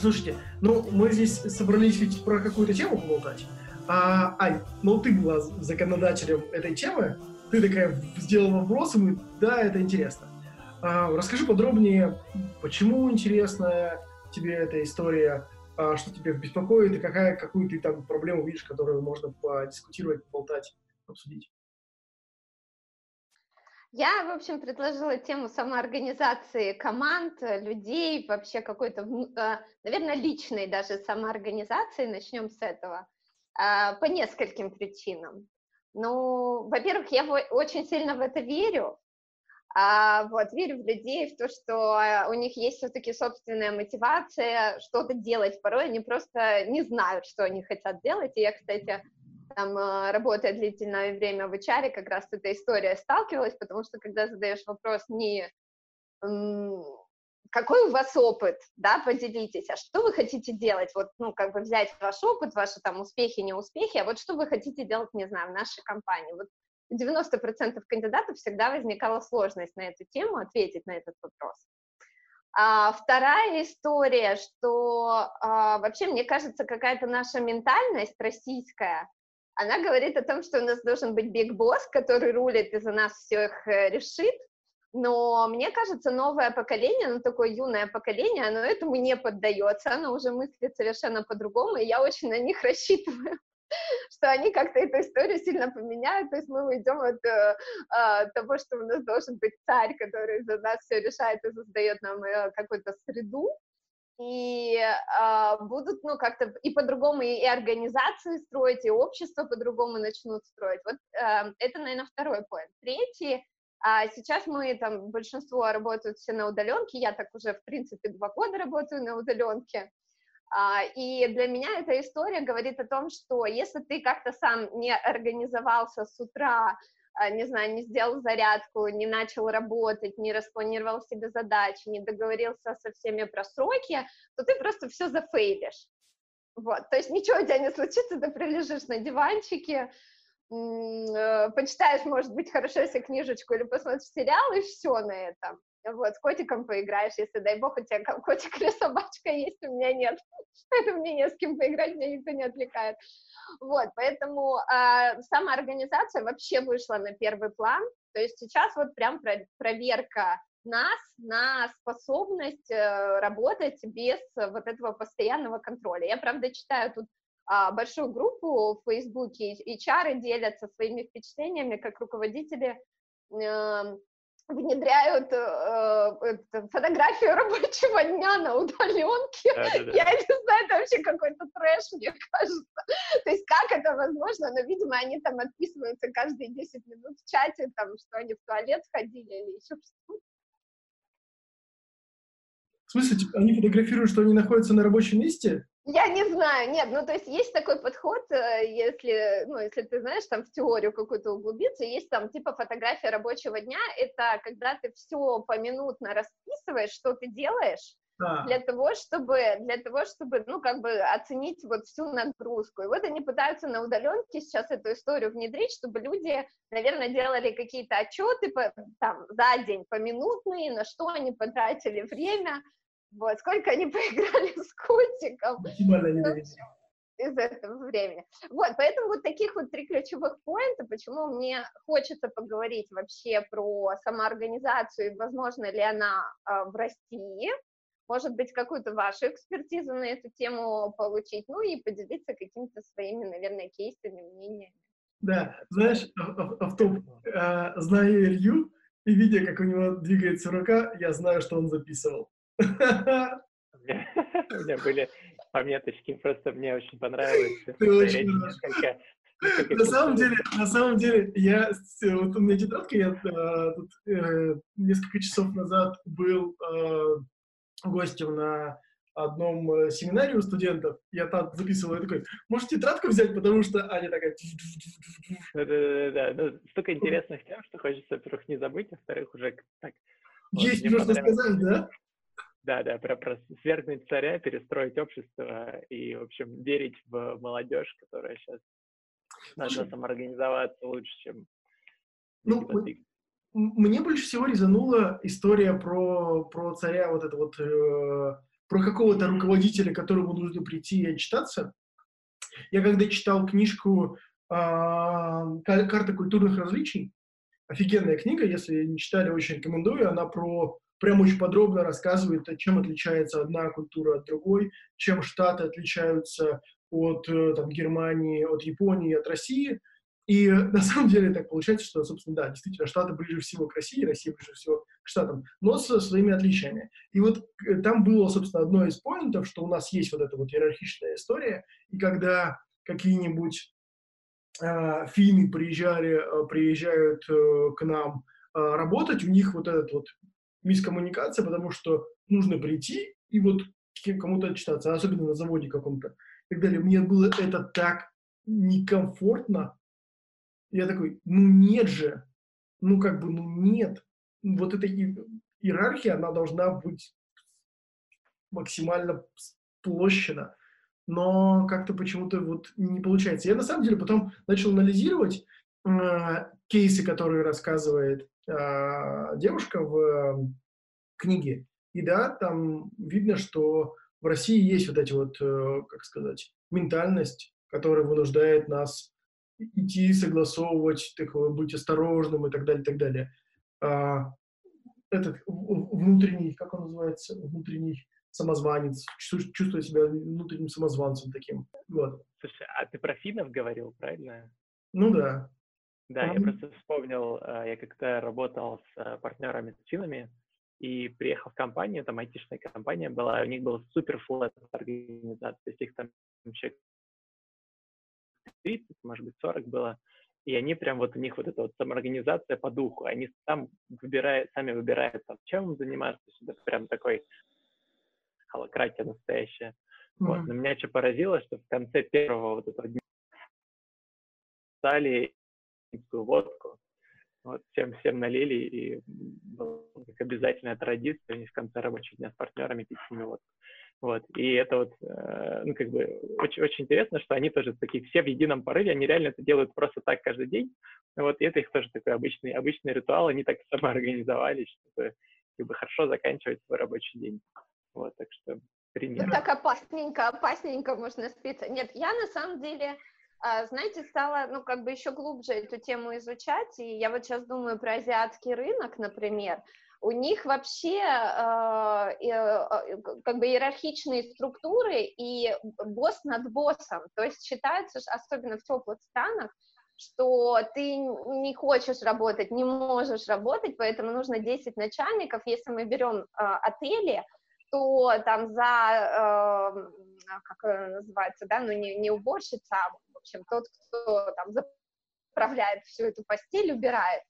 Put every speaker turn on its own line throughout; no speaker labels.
Слушайте, ну мы здесь собрались ведь про какую-то тему поболтать. А, Ань, ну ты была законодателем этой темы, ты такая сделала вопрос, и мы, да, это интересно. А, расскажи подробнее, почему интересна тебе эта история, а, что тебя беспокоит, и какая, какую ты там проблему видишь, которую можно подискутировать, поболтать, обсудить.
Я, в общем, предложила тему самоорганизации команд, людей, вообще какой-то, а, наверное, личной даже самоорганизации. Начнем с этого. А, по нескольким причинам. Ну, во-первых, я очень сильно в это верю. А, вот, верю в людей, в то, что у них есть все-таки собственная мотивация что-то делать. Порой они просто не знают, что они хотят делать. И я, кстати, там, э, работая длительное время в HR, как раз с этой историей сталкивалась, потому что когда задаешь вопрос не какой у вас опыт, да, поделитесь, а что вы хотите делать, вот, ну, как бы взять ваш опыт, ваши там успехи, неуспехи, а вот что вы хотите делать, не знаю, в нашей компании, вот 90% кандидатов всегда возникала сложность на эту тему ответить на этот вопрос. А вторая история, что а, вообще, мне кажется, какая-то наша ментальность российская, она говорит о том, что у нас должен быть биг босс, который рулит и за нас все их э, решит, но мне кажется, новое поколение, ну такое юное поколение, оно этому не поддается, оно уже мыслит совершенно по-другому, и я очень на них рассчитываю что они как-то эту историю сильно поменяют, то есть мы уйдем от э, э, того, что у нас должен быть царь, который за нас все решает и создает нам э, какую-то среду, и э, будут, ну, как-то и по-другому и, и организации строить, и общество по-другому начнут строить. Вот э, это, наверное, второй point. Третий, а сейчас мы там, большинство работают все на удаленке, я так уже, в принципе, два года работаю на удаленке, а, и для меня эта история говорит о том, что если ты как-то сам не организовался с утра, не знаю, не сделал зарядку, не начал работать, не распланировал себе задачи, не договорился со всеми про сроки, то ты просто все зафейлишь. Вот, то есть ничего у тебя не случится, ты прилежишь на диванчике, э, почитаешь, может быть, хорошо, если книжечку или посмотришь сериал, и все на этом. Вот, с котиком поиграешь, если, дай бог, у тебя котик или собачка есть, у меня нет. Поэтому мне не с кем поиграть, меня никто не отвлекает. Вот, поэтому э, самоорганизация вообще вышла на первый план. То есть сейчас вот прям про проверка нас на способность э, работать без вот этого постоянного контроля. Я, правда, читаю тут а, большую группу в Фейсбуке, и HR делятся своими впечатлениями, как руководители э, внедряют э, э, фотографию рабочего дня на удаленке. Да, да, да. Я не знаю, это вообще какой-то трэш, мне кажется. То есть как это возможно? Но, видимо, они там отписываются каждые 10 минут в чате, там, что они в туалет ходили или еще что-то.
В смысле, типа, они фотографируют, что они находятся на рабочем месте?
Я не знаю, нет, ну то есть есть такой подход, э, если, ну, если ты знаешь, там в теорию какую-то углубиться, есть там типа фотография рабочего дня, это когда ты все поминутно расписываешь, что ты делаешь, да. для того, чтобы, для того, чтобы, ну, как бы оценить вот всю нагрузку. И вот они пытаются на удаленке сейчас эту историю внедрить, чтобы люди, наверное, делали какие-то отчеты по, там за день поминутные, на что они потратили время, вот, сколько они поиграли с котиком. Из этого времени. Вот, поэтому вот таких вот три ключевых поинта, почему мне хочется поговорить вообще про самоорганизацию, и возможно ли она э, в России, может быть, какую-то вашу экспертизу на эту тему получить, ну и поделиться какими-то своими, наверное, кейсами, мнениями.
Да, знаешь, автоп, э, зная Илью и видя, как у него двигается рука, я знаю, что он записывал.
У меня были пометочки, просто мне очень понравилось.
На самом деле, на самом деле, я, вот у меня тетрадка, я э, тут, э, несколько часов назад был э, гостем на одном э, семинаре у студентов, я там записывал, я такой, может, тетрадку взять, потому что Аня такая...
Да-да-да, ну, столько интересных тем, что хочется, во-первых, не забыть, а во-вторых, уже так...
Есть нужно сказать, да?
Да, да, про, про свергнуть царя, перестроить общество и, в общем, верить в молодежь, которая сейчас должна самоорганизоваться лучше, чем
ну, мне больше всего резанула история про, про царя, вот это вот, э, про какого-то руководителя, которому нужно прийти и отчитаться. Я когда читал книжку э, «Карта культурных различий», офигенная книга, если не читали, очень рекомендую, она про прям очень подробно рассказывает, чем отличается одна культура от другой, чем Штаты отличаются от э, там, Германии, от Японии, от России. И на самом деле так получается, что, собственно, да, действительно, Штаты ближе всего к России, Россия ближе всего к Штатам, но со своими отличиями. И вот э, там было, собственно, одно из поинтов, что у нас есть вот эта вот иерархичная история, и когда какие-нибудь э, финны приезжали, э, приезжают к нам работать, у них вот этот вот мискоммуникация, потому что нужно прийти и вот кому-то отчитаться, особенно на заводе каком-то и так далее. Мне было это так некомфортно, я такой, ну нет же, ну как бы, ну нет. Вот эта иерархия, она должна быть максимально сплощена. Но как-то почему-то вот не получается. Я на самом деле потом начал анализировать э, кейсы, которые рассказывает э, девушка в э, книге. И да, там видно, что в России есть вот эти вот, э, как сказать, ментальность, которая вынуждает нас идти, согласовывать, так, быть осторожным и так далее, и так далее. А, этот внутренний, как он называется, внутренний самозванец, чувствует себя внутренним самозванцем таким. Вот.
Слушай, а ты про финнов говорил, правильно?
Ну да.
Да, я просто вспомнил, а, я как-то работал с а, партнерами с финами, и приехал в компанию, там айтишная компания была, у них была супер флэт организация, то есть их там человек 30, может быть, 40 было, и они прям вот у них вот эта вот самоорганизация по духу, они там выбирают, сами выбирают, там, чем им заниматься, это прям такой холократия настоящая. Mm-hmm. Вот. Но меня что поразило, что в конце первого вот этого дня стали водку. Вот всем, всем налили, и была как обязательная традиция, они в конце рабочего дня с партнерами пить с ними водку. Вот. И это вот, э, ну, как бы, очень, очень интересно, что они тоже такие все в едином порыве, они реально это делают просто так каждый день. Вот, и это их тоже такой обычный, обычный ритуал, они так самоорганизовались, чтобы как бы, хорошо заканчивать свой рабочий день. Вот, так что пример.
Ну, так опасненько, опасненько можно спиться. Нет, я на самом деле, знаете, стала, ну, как бы еще глубже эту тему изучать, и я вот сейчас думаю про азиатский рынок, например, у них вообще э, э, как бы иерархичные структуры и босс над боссом. То есть считается, особенно в теплых странах, что ты не хочешь работать, не можешь работать, поэтому нужно 10 начальников. Если мы берем э, отели, то там за, э, как называется, да, ну не, не уборщица, а, общем, тот, кто там заправляет всю эту постель, убирает,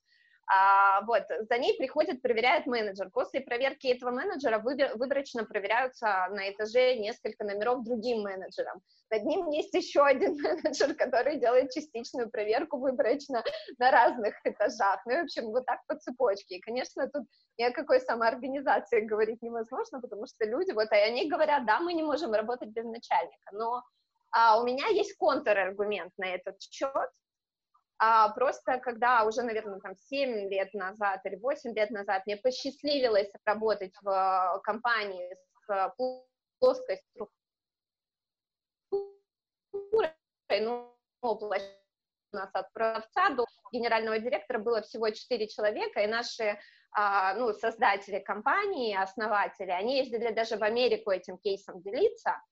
а, вот, за ней приходит, проверяет менеджер. После проверки этого менеджера выборочно проверяются на этаже несколько номеров другим менеджером. Над ним есть еще один менеджер, который делает частичную проверку выборочно на разных этажах. Ну, в общем, вот так по цепочке. И, конечно, тут ни о какой самоорганизации говорить невозможно, потому что люди, вот, и они говорят, да, мы не можем работать без начальника, но а у меня есть контраргумент на этот счет, а просто когда уже, наверное, там 7 лет назад или 8 лет назад мне посчастливилось работать в э, компании с плоской структурой, ну, у нас от продавца до генерального директора было всего 4 человека, и наши а, ну, создатели компании, основатели, они ездили даже в Америку этим кейсом делиться,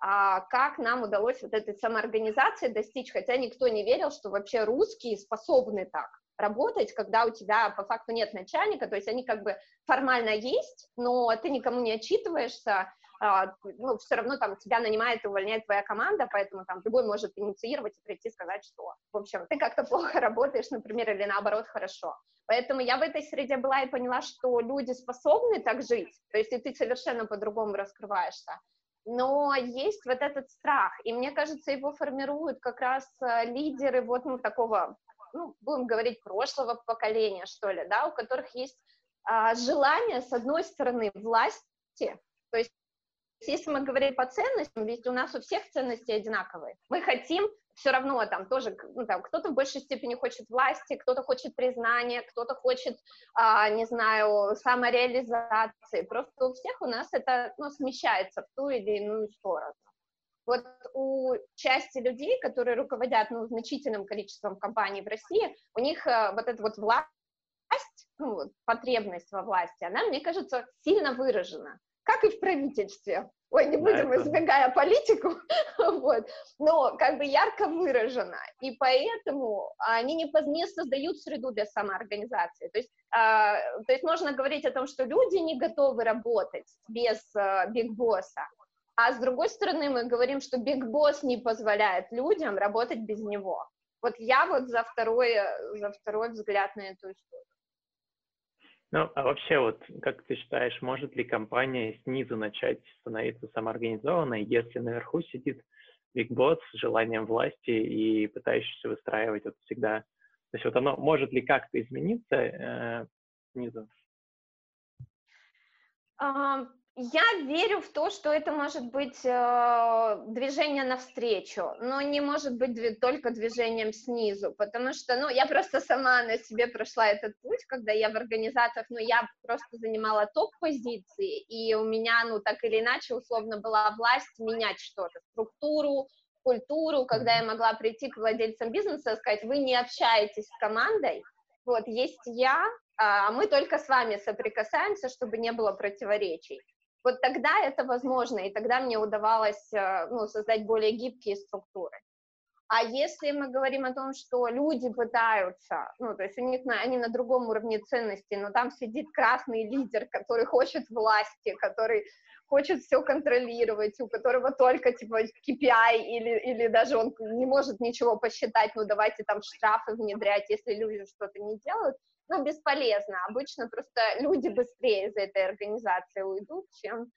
как нам удалось вот этой самоорганизации достичь, хотя никто не верил, что вообще русские способны так работать, когда у тебя по факту нет начальника, то есть они как бы формально есть, но ты никому не отчитываешься, а, ну, все равно там тебя нанимает и увольняет твоя команда, поэтому там любой может инициировать и прийти сказать, что, в общем, ты как-то плохо работаешь, например, или наоборот хорошо. Поэтому я в этой среде была и поняла, что люди способны так жить, то есть и ты совершенно по-другому раскрываешься но есть вот этот страх, и мне кажется, его формируют как раз э, лидеры вот ну, такого, ну, будем говорить, прошлого поколения, что ли, да, у которых есть а, желание, с одной стороны, власти, то есть если мы говорим по ценностям, ведь у нас у всех ценности одинаковые. Мы хотим все равно там тоже, ну, там, кто-то в большей степени хочет власти, кто-то хочет признания, кто-то хочет, а, не знаю, самореализации. Просто у всех у нас это ну, смещается в ту или иную сторону. Вот у части людей, которые руководят ну, значительным количеством компаний в России, у них э, вот эта вот власть, ну, потребность во власти, она, мне кажется, сильно выражена, как и в правительстве. Ой, не будем, да, это... избегая политику, вот, но как бы ярко выражена, и поэтому они не, не создают среду для самоорганизации. То есть, э, то есть можно говорить о том, что люди не готовы работать без э, бигбосса, а с другой стороны, мы говорим, что Boss не позволяет людям работать без него. Вот я вот за второй, за второй взгляд на эту историю.
Ну, а вообще, вот как ты считаешь, может ли компания снизу начать становиться самоорганизованной, если наверху сидит Big с желанием власти и пытающийся выстраивать вот всегда... То есть вот оно может ли как-то измениться э, снизу?
Я верю в то, что это может быть э, движение навстречу, но не может быть дви- только движением снизу, потому что, ну, я просто сама на себе прошла этот путь, когда я в организациях, ну, я просто занимала топ-позиции, и у меня, ну, так или иначе, условно была власть менять что-то, структуру, культуру, когда я могла прийти к владельцам бизнеса и сказать, вы не общаетесь с командой, вот, есть я, а мы только с вами соприкасаемся, чтобы не было противоречий вот тогда это возможно, и тогда мне удавалось э, ну, создать более гибкие структуры. А если мы говорим о том, что люди пытаются, ну, то есть у них на, они на другом уровне ценностей, но там сидит красный лидер, который хочет власти, который хочет все контролировать, у которого только, типа, KPI, или, или даже он не может ничего посчитать, ну, давайте там штрафы внедрять, если люди что-то не делают, ну, бесполезно. Обычно просто люди быстрее из этой организации уйдут, чем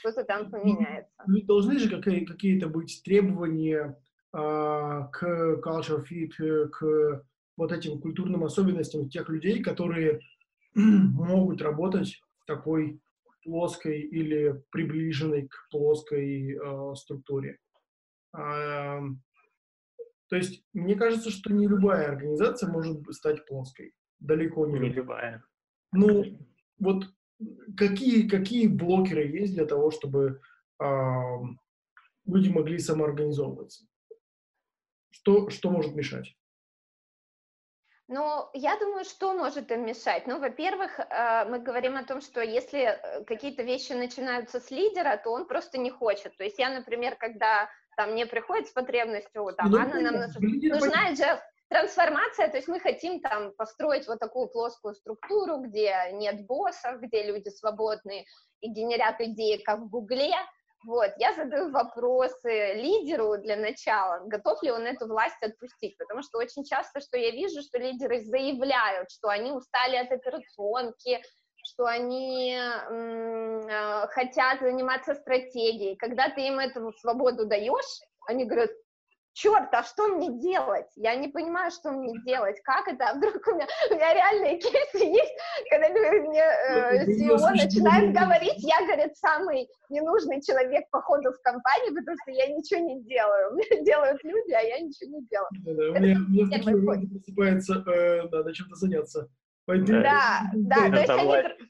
что-то там ну, поменяется.
Ну, должны же какие- какие-то быть требования а, к culture fit, к вот этим культурным особенностям тех людей, которые могут работать в такой плоской или приближенной к плоской э, структуре. А, то есть, мне кажется, что не любая организация может стать плоской далеко не,
не любая.
Ну, вот какие, какие блокеры есть для того, чтобы э, люди могли самоорганизовываться? Что, что может мешать?
Ну, я думаю, что может им мешать? Ну, во-первых, э, мы говорим о том, что если э, какие-то вещи начинаются с лидера, то он просто не хочет. То есть я, например, когда там мне приходит с потребностью, там, ну, Анна, нам нужна agile, Трансформация, то есть мы хотим там построить вот такую плоскую структуру, где нет боссов, где люди свободны и генерят идеи, как в Гугле. Вот, я задаю вопросы лидеру для начала, готов ли он эту власть отпустить, потому что очень часто, что я вижу, что лидеры заявляют, что они устали от операционки, что они м- э, хотят заниматься стратегией. Когда ты им эту свободу даешь, они говорят, черт, а что мне делать? Я не понимаю, что мне делать, как это, а вдруг у меня, у меня реальные кейсы есть, когда мне э, CEO начинает говорить, я, говорит, самый ненужный человек по ходу в компании, потому что я ничего не делаю, меня делают люди, а я ничего не делаю. Да, да,
у меня, у меня в такие моменты просыпается, э, надо чем-то заняться.
Пойду. Да, да, то есть они...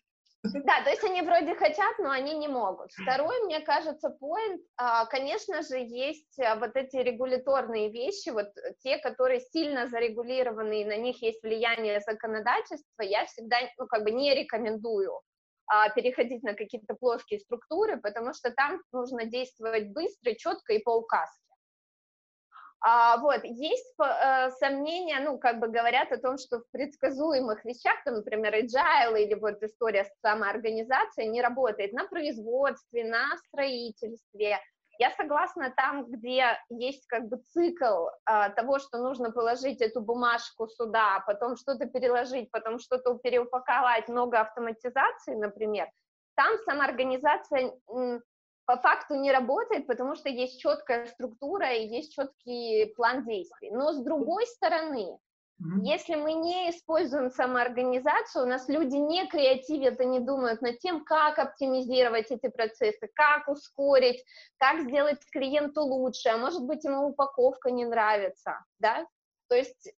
Да, то есть они вроде хотят, но они не могут. Второй, мне кажется, point, а, конечно же, есть а, вот эти регуляторные вещи, вот те, которые сильно зарегулированы, и на них есть влияние законодательства, я всегда, ну, как бы не рекомендую а, переходить на какие-то плоские структуры, потому что там нужно действовать быстро, четко и по указке. А, вот, есть э, сомнения, ну, как бы говорят о том, что в предсказуемых вещах, там, например, agile или вот история с самоорганизацией не работает на производстве, на строительстве. Я согласна там, где есть как бы цикл э, того, что нужно положить эту бумажку сюда, потом что-то переложить, потом что-то переупаковать, много автоматизации, например, там самоорганизация по факту не работает, потому что есть четкая структура и есть четкий план действий. Но с другой стороны. Если мы не используем самоорганизацию, у нас люди не креативят и не думают над тем, как оптимизировать эти процессы, как ускорить, как сделать клиенту лучше, а может быть ему упаковка не нравится, да? То есть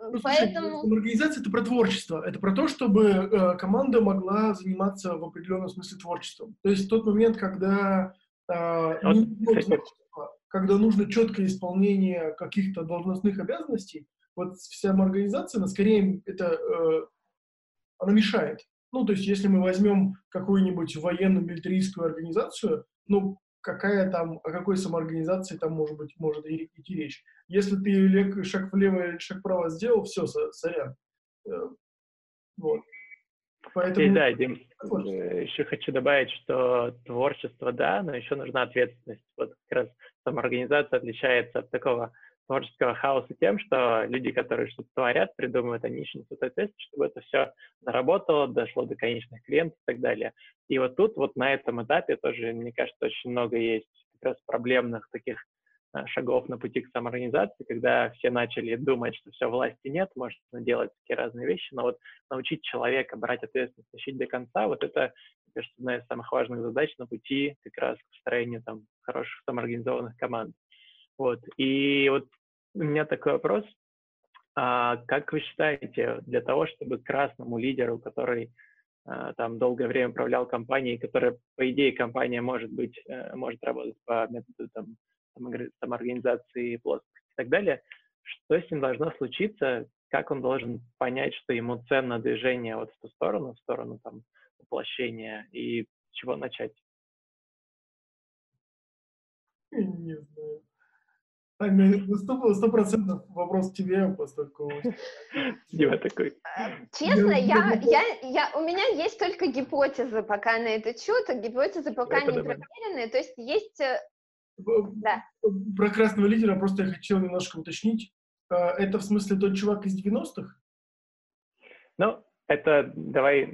ну, Поэтому...
Слушай, организация — это про творчество, это про то, чтобы э, команда могла заниматься в определенном смысле творчеством. То есть тот момент, когда, э, вот, когда нужно четкое исполнение каких-то должностных обязанностей, вот вся организация, она скорее это, э, она мешает. Ну, то есть, если мы возьмем какую-нибудь военную милитаристскую организацию, ну, какая там, о какой самоорганизации там может быть, может идти речь. Если ты шаг влево или шаг вправо сделал, все, сорян. Э, вот.
Поэтому... И да, Дим, э, еще хочу добавить, что творчество, да, но еще нужна ответственность. Вот как раз самоорганизация отличается от такого творческого хаоса тем, что люди, которые что-то творят, придумывают, они ищут ответственность, чтобы это все заработало, дошло до конечных клиентов и так далее. И вот тут, вот на этом этапе тоже, мне кажется, очень много есть как раз проблемных таких а, шагов на пути к самоорганизации, когда все начали думать, что все, власти нет, можно делать такие разные вещи, но вот научить человека брать ответственность, тащить до конца, вот это, мне кажется, одна из самых важных задач на пути как раз к построению там хороших самоорганизованных команд. Вот. И вот у меня такой вопрос. А как вы считаете, для того, чтобы красному лидеру, который а, там долгое время управлял компанией, которая, по идее, компания может быть, а, может работать по методу там, самоорганизации, плоскости и так далее, что с ним должно случиться, как он должен понять, что ему ценно движение вот в ту сторону, в сторону там воплощения, и с чего начать?
Не сто процентов вопрос к тебе, поскольку...
Дима такой.
Честно, я, я, я, у меня есть только гипотезы пока на этот счет, а гипотезы пока не проверенные, то есть есть... Э,
да. Про красного лидера просто я хотел немножко уточнить. Это в смысле тот чувак из 90-х?
Ну, это, давай,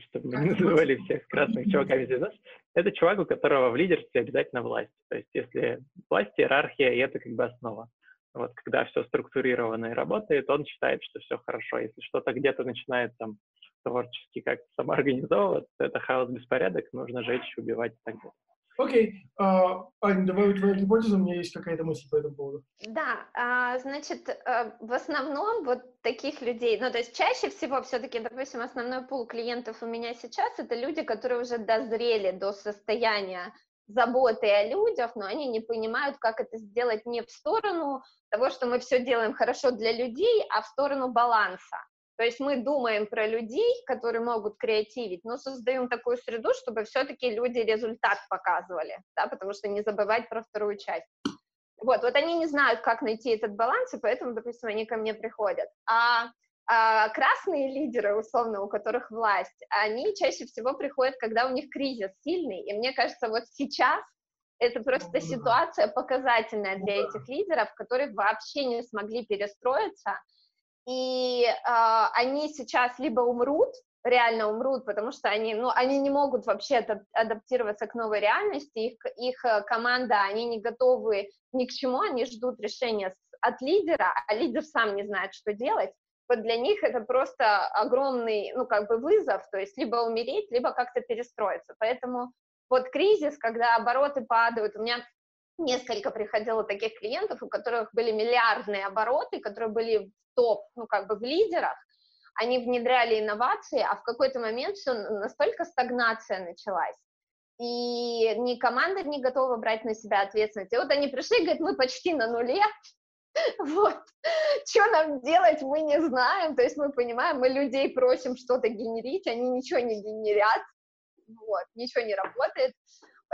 чтобы мы не называли всех красных чуваками нас, это чувак, у которого в лидерстве обязательно власть. То есть если власть, иерархия, и это как бы основа. Вот когда все структурировано и работает, он считает, что все хорошо. Если что-то где-то начинает там творчески как-то самоорганизовываться, это хаос, беспорядок, нужно жечь, убивать и так далее.
Окей. Uh, Ань, давай твою гипотезу, у меня есть какая-то мысль по этому поводу.
Да, uh, значит, uh, в основном вот таких людей, ну, то есть чаще всего все-таки, допустим, основной пул клиентов у меня сейчас это люди, которые уже дозрели до состояния заботы о людях, но они не понимают, как это сделать не в сторону того, что мы все делаем хорошо для людей, а в сторону баланса. То есть мы думаем про людей, которые могут креативить, но создаем такую среду, чтобы все-таки люди результат показывали, да, потому что не забывать про вторую часть. Вот, вот они не знают, как найти этот баланс, и поэтому, допустим, они ко мне приходят. А, а красные лидеры, условно, у которых власть, они чаще всего приходят, когда у них кризис сильный, и мне кажется, вот сейчас это просто ситуация показательная для этих лидеров, которые вообще не смогли перестроиться, и э, они сейчас либо умрут, реально умрут, потому что они, ну, они не могут вообще адаптироваться к новой реальности, их, их э, команда, они не готовы ни к чему, они ждут решения от лидера, а лидер сам не знает, что делать, вот для них это просто огромный, ну, как бы вызов, то есть либо умереть, либо как-то перестроиться, поэтому вот кризис, когда обороты падают, у меня несколько приходило таких клиентов, у которых были миллиардные обороты, которые были в топ, ну, как бы в лидерах, они внедряли инновации, а в какой-то момент все настолько стагнация началась, и ни команда не готова брать на себя ответственность. И вот они пришли, говорят, мы почти на нуле, вот, что нам делать, мы не знаем, то есть мы понимаем, мы людей просим что-то генерить, они ничего не генерят, вот, ничего не работает,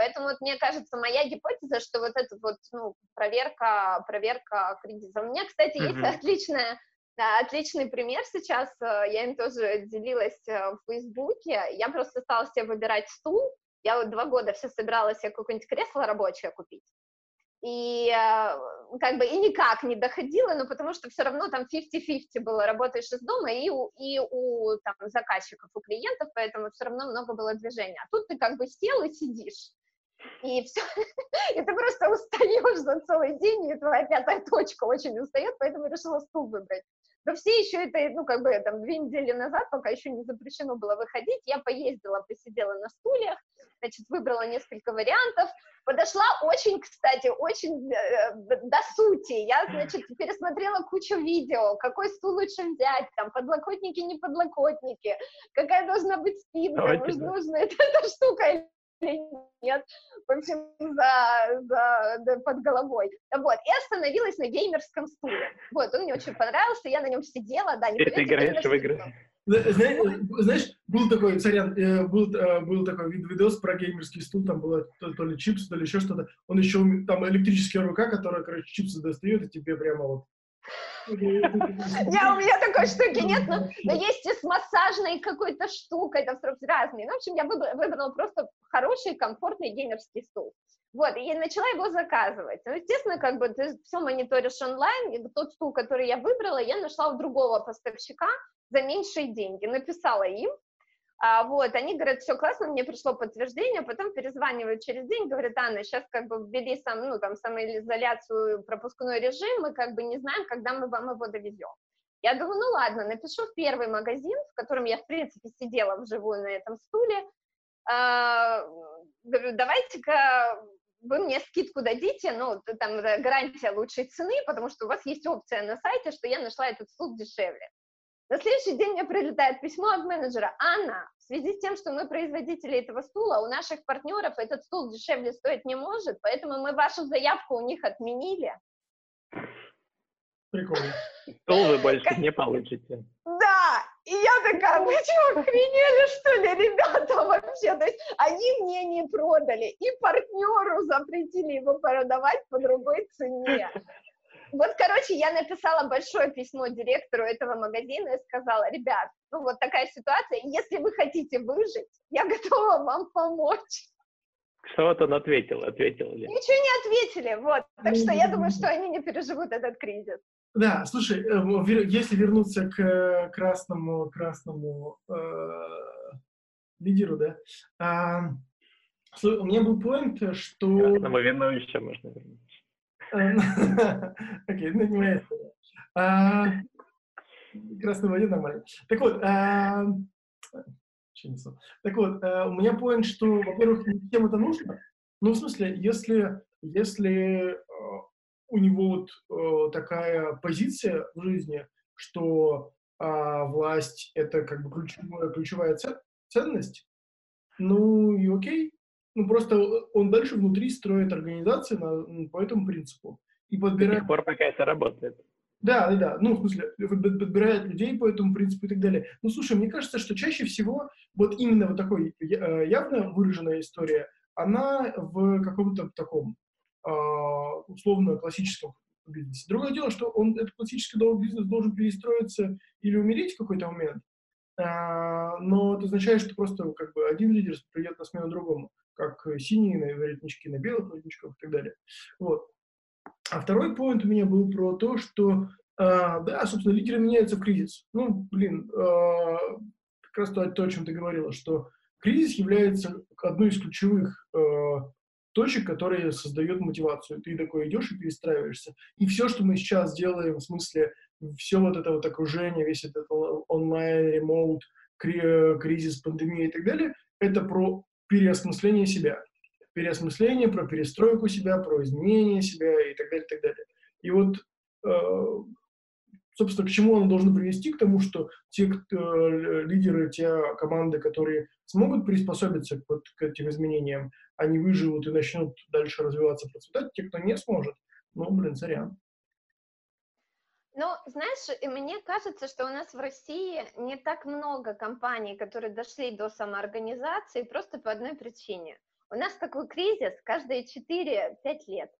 Поэтому вот мне кажется, моя гипотеза, что вот эта вот ну, проверка, проверка кредита. У меня, кстати, mm-hmm. есть отличная да, отличный пример сейчас, э, я им тоже делилась э, в Фейсбуке, я просто стала себе выбирать стул, я вот два года все собиралась себе какое-нибудь кресло рабочее купить, и э, как бы и никак не доходила, но потому что все равно там 50-50 было, работаешь из дома и у, и у там, заказчиков, у клиентов, поэтому все равно много было движения. А тут ты как бы сел и сидишь, и все, и ты просто устаешь за целый день, и твоя пятая точка очень устает, поэтому решила стул выбрать. но все еще это, ну, как бы, там, две недели назад, пока еще не запрещено было выходить, я поездила, посидела на стульях, значит, выбрала несколько вариантов, подошла очень, кстати, очень э, до сути. Я, значит, пересмотрела кучу видео, какой стул лучше взять, там, подлокотники, не подлокотники, какая должна быть спинка, может, нужна эта, эта штука или нет, в общем, за, за, за, под головой. Вот, и остановилась на геймерском стуле. Вот, он мне очень понравился, я на нем сидела, да, не
Ты играешь в игры?
Знаешь, знаешь, был такой, царян, э, был, э, был такой видос про геймерский стул, там было то, то ли чипсы, то ли еще что-то. Он еще, там электрическая рука, которая, короче, чипсы достает, и тебе прямо вот
я, у меня такой штуки нет, но, но есть и с массажной какой-то штукой, это разные. Ну, в общем, я выбрала, выбрала просто хороший, комфортный геймерский стул. Вот, и начала его заказывать. Ну, естественно, как бы ты все мониторишь онлайн, и тот стул, который я выбрала, я нашла у другого поставщика за меньшие деньги. Написала им, а, вот, они говорят, все классно, мне пришло подтверждение, потом перезванивают через день, говорят, Анна, сейчас как бы ввели сам, ну, там, самоизоляцию, пропускной режим, мы как бы не знаем, когда мы вам его довезем. Я думаю, ну ладно, напишу в первый магазин, в котором я, в принципе, сидела вживую на этом стуле, а, говорю, давайте-ка вы мне скидку дадите, ну, там гарантия лучшей цены, потому что у вас есть опция на сайте, что я нашла этот стул дешевле. На следующий день мне прилетает письмо от менеджера. Анна, в связи с тем, что мы производители этого стула, у наших партнеров этот стул дешевле стоить не может, поэтому мы вашу заявку у них отменили.
Прикольно.
Стул вы больше не получите.
Да, и я такая, вы что, охренели, что ли, ребята, вообще? То есть они мне не продали, и партнеру запретили его продавать по другой цене. Вот, короче, я написала большое письмо директору этого магазина и сказала, ребят, ну вот такая ситуация, если вы хотите выжить, я готова вам помочь.
Что вот он ответил? Ответил ли?
Ничего не ответили, вот. Так что я думаю, что они не переживут этот кризис.
Да, слушай, э, если вернуться к э, красному, красному э, лидеру, да, э, у меня был поинт, что...
Красному вину еще можно вернуться.
Окей, ну не моя а, Красной воде нормально. Так вот, а, так вот, а, у меня поинт, что, во-первых, всем это нужно. Ну, в смысле, если, если у него вот такая позиция в жизни, что власть — это как бы ключевая, ключевая ценность, ну и окей, ну, просто он дальше внутри строит организации на, по этому принципу.
И подбирает... До сих пор пока это работает.
Да, да, да. Ну, в смысле, подбирает людей по этому принципу и так далее. Ну, слушай, мне кажется, что чаще всего вот именно вот такой э, явно выраженная история, она в каком-то таком а, условно классическом бизнесе. Другое дело, что он, этот классический бизнес должен перестроиться или умереть в какой-то момент, но это означает, что просто как бы один лидер придет на смену другому как синие на воротнички на белых воротничках и так далее. Вот. А второй поинт у меня был про то, что, э, да, собственно, лидеры меняются в кризис. Ну, блин, э, как раз то, о чем ты говорила, что кризис является одной из ключевых точек, которые создают мотивацию. Ты такой идешь и перестраиваешься. И все, что мы сейчас делаем, в смысле, все вот это вот окружение, весь этот онлайн, ремоут, кризис, пандемия и так далее, это про переосмысление себя. Переосмысление про перестройку себя, про изменение себя и так далее, и так далее. И вот, э, собственно, к чему оно должно привести? К тому, что те кто, э, лидеры, те команды, которые смогут приспособиться к, вот, к этим изменениям, они выживут и начнут дальше развиваться, процветать. Те, кто не сможет, ну, блин, сорян.
Ну, знаешь, мне кажется, что у нас в России не так много компаний, которые дошли до самоорганизации просто по одной причине. У нас такой кризис каждые 4-5 лет.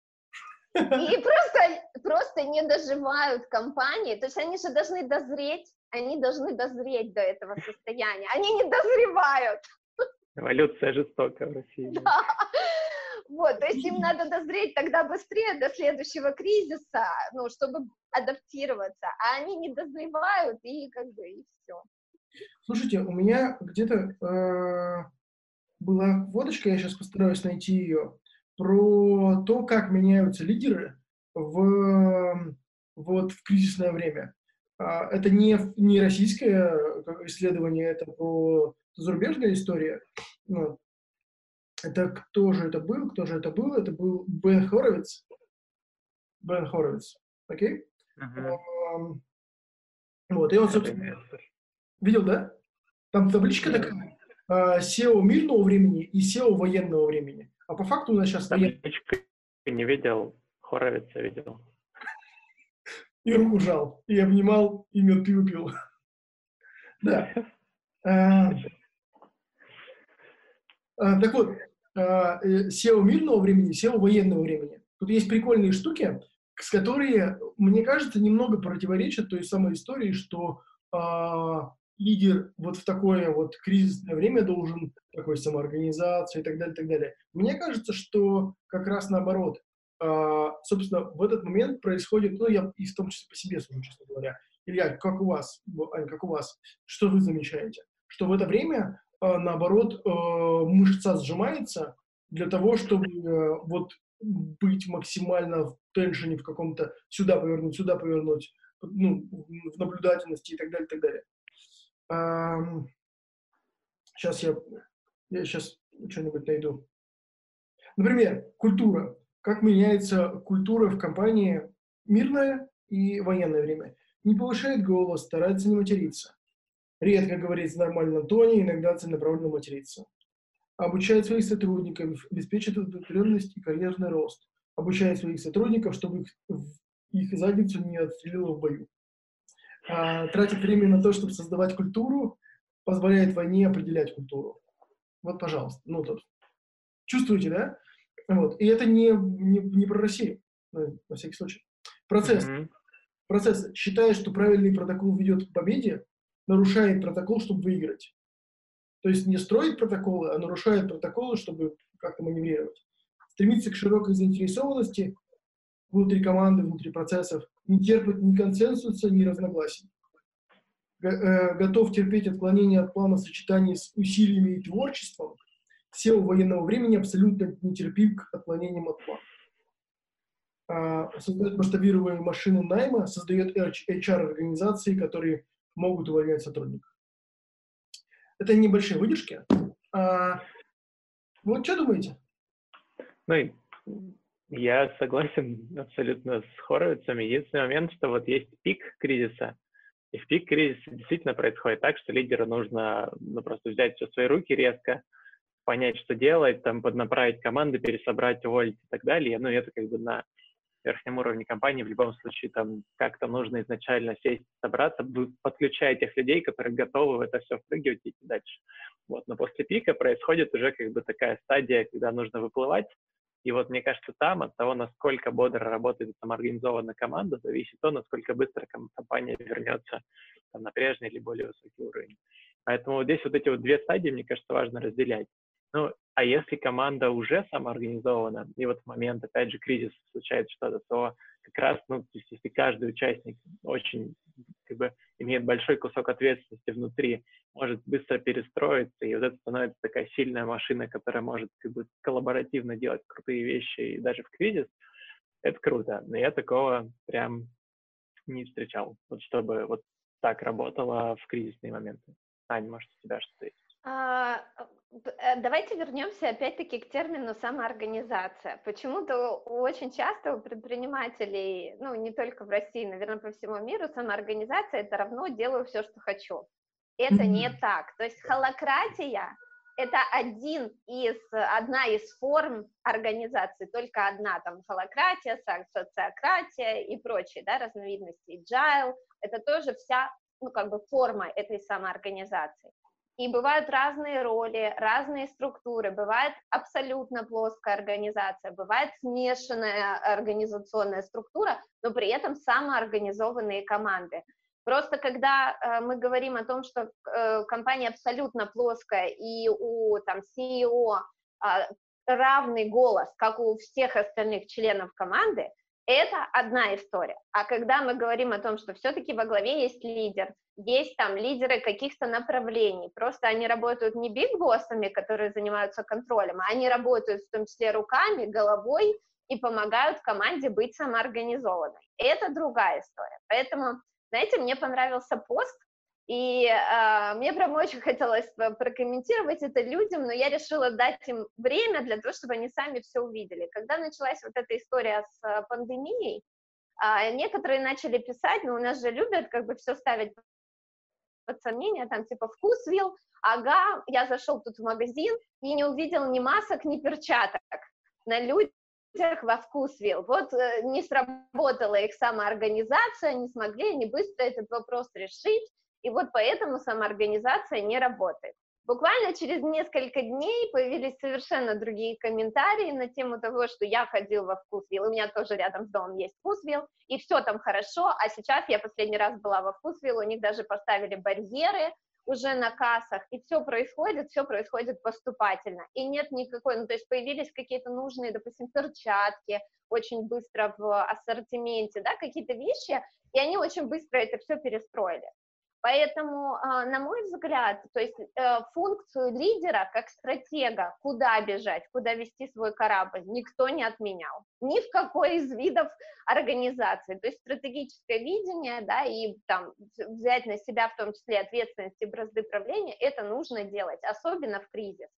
И просто, просто не доживают компании, то есть они же должны дозреть, они должны дозреть до этого состояния, они не дозревают.
Эволюция жестокая в России.
Да. Вот, то есть им надо дозреть тогда быстрее до следующего кризиса, ну, чтобы адаптироваться, а они не дозревают, и как бы, и все.
Слушайте, у меня где-то э, была водочка, я сейчас постараюсь найти ее, про то, как меняются лидеры в, вот, в кризисное время. А, это не, не российское исследование, это про зарубежная история. Вот. Это кто же это был? Кто же это был? Это был Бен Хоровиц. Бен Хоровиц. Окей? Uh-huh. Вот, и он, собственно... Видел, да? Там табличка такая. SEO мирного времени и SEO военного времени. А по факту у нас сейчас...
Табличку не видел, Хоровица видел.
И руку жал, и обнимал, и мед пил. Да. А, а, так вот, SEO мирного времени, SEO военного времени. Тут есть прикольные штуки, с которые, мне кажется, немного противоречат той самой истории, что э, лидер вот в такое вот кризисное время должен такой самоорганизации и так далее, и так далее. Мне кажется, что как раз наоборот. Э, собственно, в этот момент происходит, ну, я и в том числе по себе сужу, честно говоря. Илья, как у вас, Ань, как у вас, что вы замечаете? Что в это время, э, наоборот, э, мышца сжимается для того, чтобы э, вот быть максимально в теншене в каком-то сюда повернуть, сюда повернуть, ну, в наблюдательности и так далее, и так далее. Сейчас я, я сейчас что-нибудь найду. Например, культура. Как меняется культура в компании мирное и военное время. Не повышает голос, старается не материться. Редко говорит в нормальном тоне, иногда целенаправленно материться обучает своих сотрудников, обеспечит удовлетворенность и карьерный рост, обучает своих сотрудников, чтобы их, их задницу не отстрелило в бою. А, тратит время на то, чтобы создавать культуру, позволяет войне определять культуру. Вот, пожалуйста. Ну, тут. Чувствуете, да? Вот. И это не, не, не про Россию, на всякий случай. Процесс. Mm-hmm. Процесс. Считает, что правильный протокол ведет к победе, нарушает протокол, чтобы выиграть. То есть не строит протоколы, а нарушает протоколы, чтобы как-то маневрировать. Стремится к широкой заинтересованности внутри команды, внутри процессов, не терпит ни консенсуса, ни разногласий. Э, готов терпеть отклонения от плана сочетания с усилиями и творчеством. SEO военного времени абсолютно нетерпим к отклонениям от плана. А, создает масштабируемые машины найма, создает HR-организации, которые могут увольнять сотрудников. Это небольшие выдержки. А, вот что думаете?
Ну, я согласен абсолютно с Хоровицем. Единственный момент, что вот есть пик кризиса, и в пик кризиса действительно происходит так, что лидеру нужно ну, просто взять все в свои руки резко, понять, что делать, там, поднаправить команды, пересобрать, уволить и так далее. Ну, это как бы на верхнем уровне компании в любом случае там как-то нужно изначально сесть, собраться, подключая тех людей, которые готовы в это все впрыгивать и идти дальше. Вот. Но после пика происходит уже как бы такая стадия, когда нужно выплывать, и вот мне кажется, там от того, насколько бодро работает самоорганизованная команда, зависит то, насколько быстро компания вернется там, на прежний или более высокий уровень. Поэтому здесь вот эти вот две стадии, мне кажется, важно разделять. Ну, а если команда уже самоорганизована, и вот в момент, опять же, кризиса случается что-то, то как раз, ну, то есть если каждый участник очень, как бы, имеет большой кусок ответственности внутри, может быстро перестроиться, и вот это становится такая сильная машина, которая может, как бы, коллаборативно делать крутые вещи и даже в кризис, это круто. Но я такого прям не встречал, вот чтобы вот так работало в кризисные моменты. Аня, может, у тебя что-то есть? А,
э, давайте вернемся опять-таки к термину самоорганизация. Почему-то очень часто у предпринимателей, ну не только в России, наверное, по всему миру, самоорганизация это равно делаю все, что хочу. Это не так. То есть холократия это один из, одна из форм организации, только одна, там, холократия, социократия и прочие, да, разновидности, agile, это тоже вся, ну, как бы форма этой самоорганизации. И бывают разные роли, разные структуры, бывает абсолютно плоская организация, бывает смешанная организационная структура, но при этом самоорганизованные команды. Просто когда э, мы говорим о том, что э, компания абсолютно плоская и у там, CEO э, равный голос, как у всех остальных членов команды, это одна история. А когда мы говорим о том, что все-таки во главе есть лидер, есть там лидеры каких-то направлений, просто они работают не биг-боссами, которые занимаются контролем, а они работают в том числе руками, головой и помогают команде быть самоорганизованной. Это другая история. Поэтому Знаете, мне понравился пост, и э, мне прям очень хотелось прокомментировать это людям, но я решила дать им время для того, чтобы они сами все увидели. Когда началась вот эта история с э, пандемией, э, некоторые начали писать, но у нас же любят как бы все ставить под сомнение, там типа вкус вил, ага, я зашел тут в магазин и не увидел ни масок, ни перчаток на людях во вкус вил. Вот э, не сработала их самоорганизация, не смогли они быстро этот вопрос решить, и вот поэтому самоорганизация не работает. Буквально через несколько дней появились совершенно другие комментарии на тему того, что я ходил во Вкусвилл, у меня тоже рядом с домом есть Вкусвилл, и все там хорошо, а сейчас я последний раз была во Вкусвилл, у них даже поставили барьеры уже на кассах, и все происходит, все происходит поступательно, и нет никакой, ну, то есть появились какие-то нужные, допустим, перчатки очень быстро в ассортименте, да, какие-то вещи, и они очень быстро это все перестроили. Поэтому, а, на мой взгляд, то есть э, функцию лидера как стратега, куда бежать, куда вести свой корабль, никто не отменял. Ни в какой из видов организации. То есть стратегическое видение, да, и там взять на себя в том числе ответственность и бразды правления, это нужно делать, особенно в кризис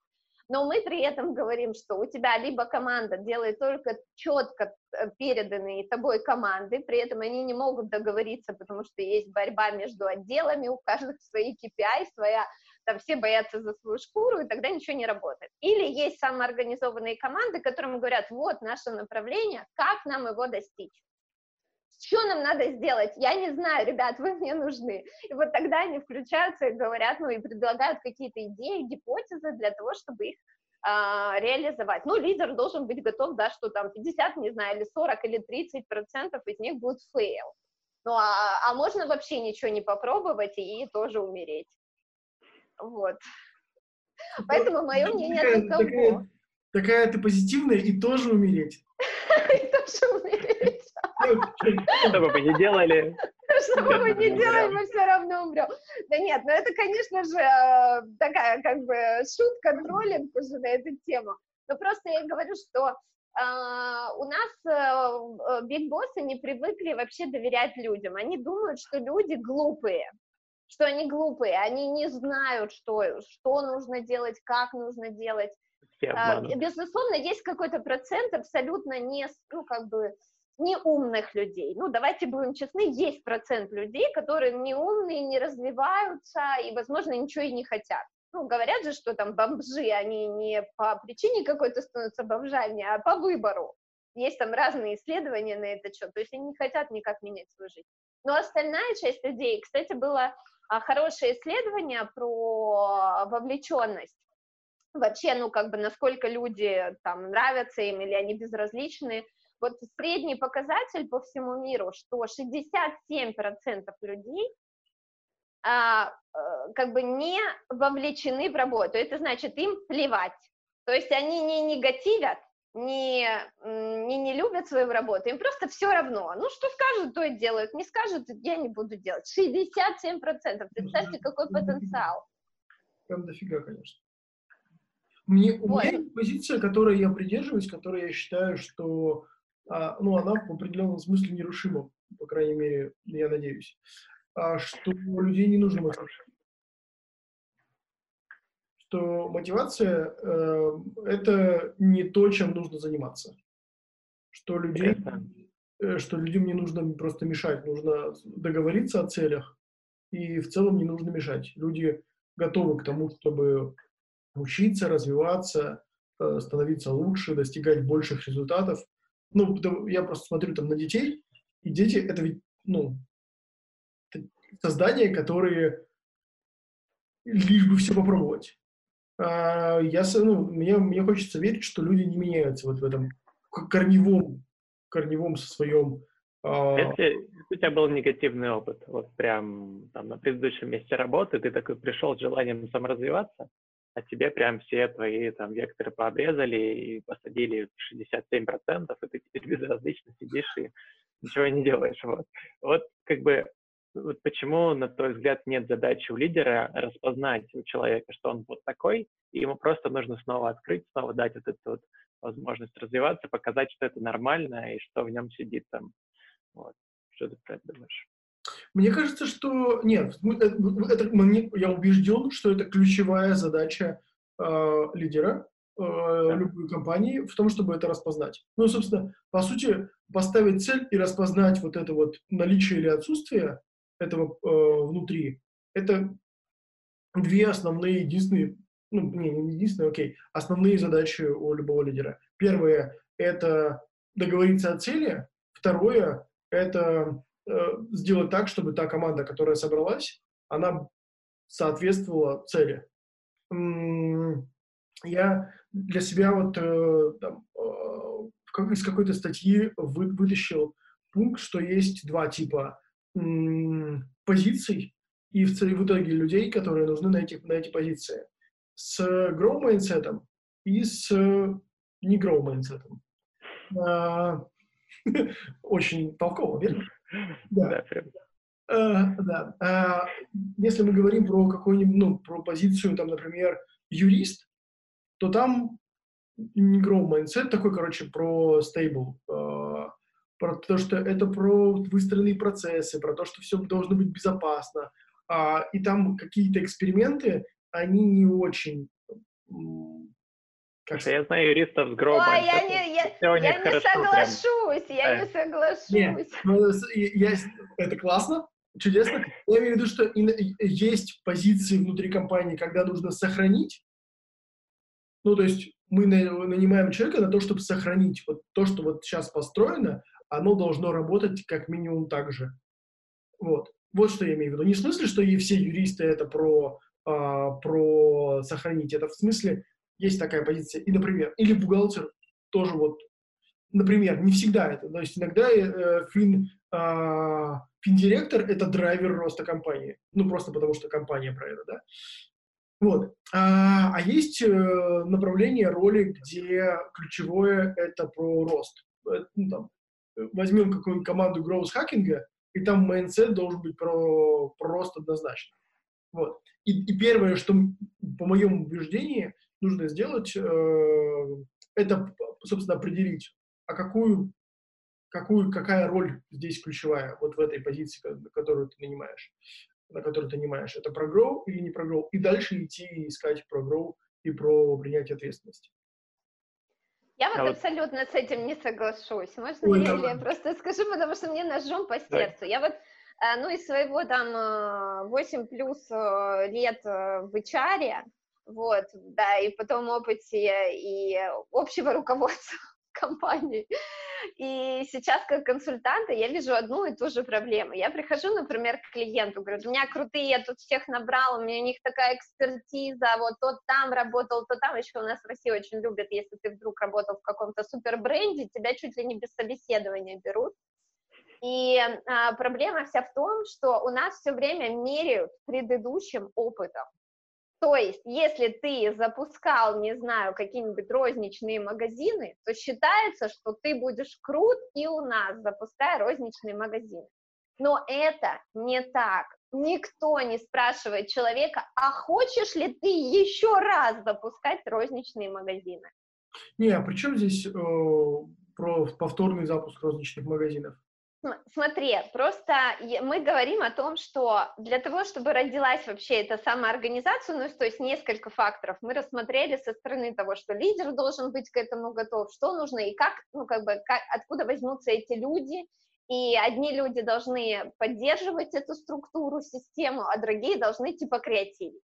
но мы при этом говорим, что у тебя либо команда делает только четко переданные тобой команды, при этом они не могут договориться, потому что есть борьба между отделами, у каждого свои KPI, своя, там все боятся за свою шкуру, и тогда ничего не работает. Или есть самоорганизованные команды, которым говорят, вот наше направление, как нам его достичь что нам надо сделать? Я не знаю, ребят, вы мне нужны. И вот тогда они включаются и говорят, ну и предлагают какие-то идеи, гипотезы для того, чтобы их а, реализовать. Ну, лидер должен быть готов, да, что там 50, не знаю, или 40, или 30 процентов из них будет fail. Ну, а, а можно вообще ничего не попробовать и тоже умереть. Вот. Поэтому мое мнение такое.
Такая, такая ты позитивная и тоже умереть.
И тоже умереть.
Что бы мы не делали.
Что бы мы не делали, мы все равно умрем. Да нет, ну это, конечно же, э, такая как бы шутка, троллинг уже на эту тему. Но просто я говорю, что Uh, у нас биг-боссы uh, не привыкли вообще доверять людям. Они думают, что люди глупые, что они глупые, они не знают, что, что нужно делать, как нужно делать. Безусловно, есть какой-то процент абсолютно не, ну, как бы, неумных людей. Ну, давайте будем честны, есть процент людей, которые неумные, не развиваются и, возможно, ничего и не хотят. Ну, говорят же, что там бомжи, они не по причине какой-то становятся бомжами, а по выбору. Есть там разные исследования на этот счет, то есть они не хотят никак менять свою жизнь. Но остальная часть людей, кстати, было а, хорошее исследование про вовлеченность. Вообще, ну, как бы, насколько люди там нравятся им или они безразличны вот средний показатель по всему миру, что 67% людей а, э, как бы не вовлечены в работу. Это значит, им плевать. То есть они не негативят, не, не, не любят свою работу, им просто все равно. Ну, что скажут, то и делают, не скажут, я не буду делать. 67%, представьте, какой потенциал.
Прям дофига, конечно. Мне, вот. У меня есть позиция, которой я придерживаюсь, которой я считаю, что ну, она в определенном смысле нерушима, по крайней мере, я надеюсь, а, что людей не нужно мотивировать. Что мотивация э, это не то, чем нужно заниматься. Что людей, э, что людям не нужно просто мешать, нужно договориться о целях, и в целом не нужно мешать. Люди готовы к тому, чтобы учиться, развиваться, э, становиться лучше, достигать больших результатов ну, я просто смотрю там на детей, и дети — это ведь, ну, создания, которые лишь бы все попробовать. А я, ну, мне, мне хочется верить, что люди не меняются вот в этом корневом, корневом со своем...
А... Если у тебя был негативный опыт, вот прям там на предыдущем месте работы, ты такой пришел с желанием саморазвиваться, а тебе прям все твои там векторы пообрезали и посадили в 67%, и ты теперь безразлично сидишь и ничего не делаешь. Вот, вот как бы вот почему, на твой взгляд, нет задачи у лидера распознать у человека, что он вот такой, и ему просто нужно снова открыть, снова дать вот эту вот возможность развиваться, показать, что это нормально и что в нем сидит там. Вот. Что ты про это думаешь?
Мне кажется, что нет, это, это, я убежден, что это ключевая задача э, лидера э, да. любой компании в том, чтобы это распознать. Ну, собственно, по сути, поставить цель и распознать вот это вот наличие или отсутствие этого э, внутри, это две основные, единственные, ну, не, не единственные, окей, основные задачи у любого лидера. Первое — это договориться о цели. Второе — это э, сделать так, чтобы та команда, которая собралась, она соответствовала цели. Я для себя вот э, там, э, из какой-то статьи вы, вытащил пункт, что есть два типа позиций и в, в итоге людей, которые нужны на эти, на эти позиции. С grow mindset и с не grow mindset. А, очень толково, верно? Да. Да, да. А, если мы говорим про какую-нибудь, ну, про позицию, там, например, юрист, то там не grow mindset, такой, короче, про stable, э, про то, что это про выстроенные процессы, про то, что все должно быть безопасно. А, и там какие-то эксперименты, они не очень
как я знаю юристов с Grow
Ой, я не, я, я не соглашусь, прям. я не соглашусь. Нет,
ну, я, это классно, чудесно. Я имею в виду, что есть позиции внутри компании, когда нужно сохранить. Ну, то есть мы нанимаем человека на то, чтобы сохранить вот то, что вот сейчас построено, оно должно работать как минимум так же. Вот. Вот что я имею в виду. Не в смысле, что и все юристы это про, а, про сохранить. Это в смысле есть такая позиция. И, например, или бухгалтер тоже вот, например, не всегда это. То есть иногда э, фин, э, финдиректор — это драйвер роста компании. Ну, просто потому что компания про это, да. Вот. А, а есть э, направление роли, где ключевое — это про рост. Э, ну, там, возьмем какую-нибудь команду growth хакинга, и там mindset должен быть про, про рост однозначно. Вот. И, и первое, что, по моему убеждению, нужно сделать, э, это, собственно, определить, а какую, какую, какая роль здесь ключевая вот в этой позиции, которую ты нанимаешь, на которую ты нанимаешь. Это про grow или не про grow? И дальше идти и искать про grow и про принятие ответственности.
Я вот, а вот абсолютно с этим не соглашусь. Можно Ой, я, я просто скажу, потому что мне ножом по сердцу. Да. Я вот, э, ну, из своего там 8 э, плюс лет в HR, вот, да, и потом опыте и общего руководства компании. И сейчас как консультанта я вижу одну и ту же проблему. Я прихожу, например, к клиенту, говорю, у меня крутые, я тут всех набрал, у меня у них такая экспертиза, вот тот там работал, то там, еще у нас в России очень любят, если ты вдруг работал в каком-то супер бренде, тебя чуть ли не без собеседования берут. И а, проблема вся в том, что у нас все время меряют предыдущим опытом. То есть, если ты запускал, не знаю, какие-нибудь розничные магазины, то считается, что ты будешь крут и у нас, запуская розничные магазины. Но это не так. Никто не спрашивает человека, а хочешь ли ты еще раз запускать розничные магазины?
Не, а при чем здесь э, про повторный запуск розничных магазинов?
Смотри, просто мы говорим о том, что для того, чтобы родилась вообще эта самоорганизация, ну, то есть несколько факторов, мы рассмотрели со стороны того, что лидер должен быть к этому готов, что нужно и как, ну, как бы, как, откуда возьмутся эти люди, и одни люди должны поддерживать эту структуру, систему, а другие должны типа креативить.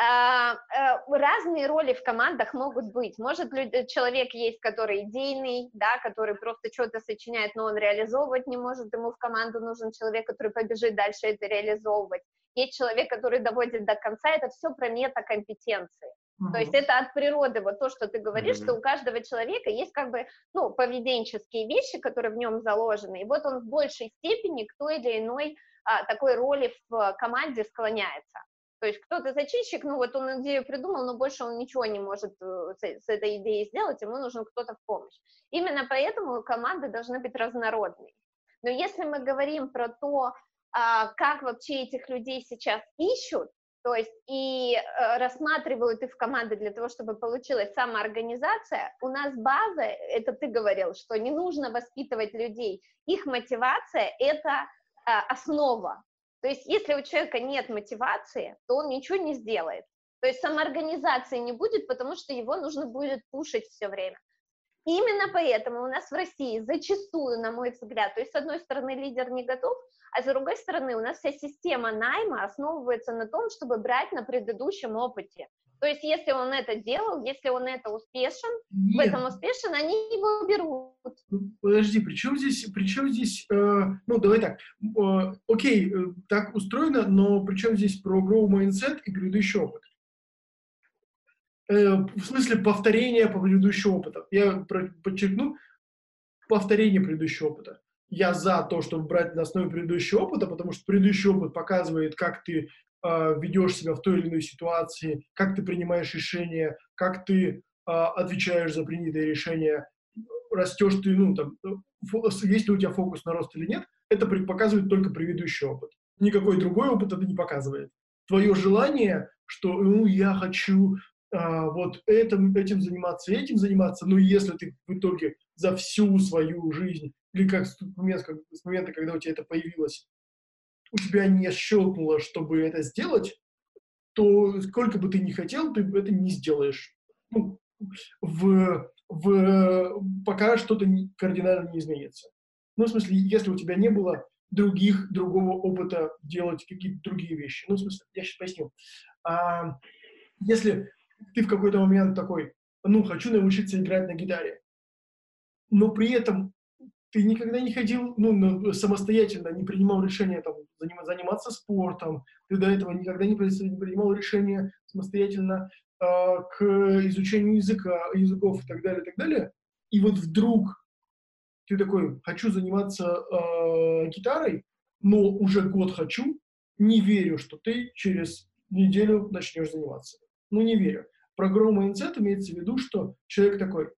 А, э, разные роли в командах могут быть. Может, человек есть, который идейный, да, который просто что-то сочиняет, но он реализовывать не может, ему в команду нужен человек, который побежит дальше это реализовывать. Есть человек, который доводит до конца, это все про метакомпетенции. Mm-hmm. То есть это от природы, вот то, что ты говоришь, mm-hmm. что у каждого человека есть как бы, ну, поведенческие вещи, которые в нем заложены, и вот он в большей степени к той или иной а, такой роли в команде склоняется. То есть кто-то зачинщик, ну вот он идею придумал, но больше он ничего не может э, с, этой идеей сделать, ему нужен кто-то в помощь. Именно поэтому команды должны быть разнородные. Но если мы говорим про то, а, как вообще этих людей сейчас ищут, то есть и э, рассматривают их в команды для того, чтобы получилась самоорганизация, у нас база, это ты говорил, что не нужно воспитывать людей, их мотивация — это а, основа. То есть если у человека нет мотивации, то он ничего не сделает. То есть самоорганизации не будет, потому что его нужно будет пушить все время. Именно поэтому у нас в России зачастую, на мой взгляд, то есть с одной стороны лидер не готов, а с другой стороны у нас вся система найма основывается на том, чтобы брать на предыдущем опыте. То есть если он это делал, если он это успешен, Нет. в этом успешен, они его берут.
Ну, подожди, при чем здесь, при чем здесь, э, ну давай так, э, окей, э, так устроено, но при чем здесь про grow mindset и предыдущий опыт? Э, в смысле повторения по предыдущему опыту. Я подчеркну повторение предыдущего опыта. Я за то, чтобы брать на основе предыдущего опыта, потому что предыдущий опыт показывает, как ты ведешь себя в той или иной ситуации, как ты принимаешь решения, как ты э, отвечаешь за принятые решения, растешь ты, ну, там, есть ли у тебя фокус на рост или нет, это показывает только предыдущий опыт. Никакой другой опыт это не показывает. Твое желание, что, ну, я хочу а, вот этим, этим заниматься, этим заниматься, но если ты в итоге за всю свою жизнь, или как с момента, с момента, когда у тебя это появилось, у тебя не щелкнуло, чтобы это сделать, то сколько бы ты ни хотел, ты это не сделаешь. Ну, в, в, пока что-то кардинально не изменится. Ну, в смысле, если у тебя не было других, другого опыта делать какие-то другие вещи. Ну, в смысле, я сейчас поясню. А, если ты в какой-то момент такой, ну, хочу научиться играть на гитаре, но при этом ты никогда не ходил, ну, самостоятельно, не принимал решения там, заниматься спортом, ты до этого никогда не принимал решения самостоятельно э, к изучению языка, языков и так далее, и так далее. И вот вдруг ты такой, хочу заниматься э, гитарой, но уже год хочу, не верю, что ты через неделю начнешь заниматься ну не верю. Про grow имеется в виду, что человек такой,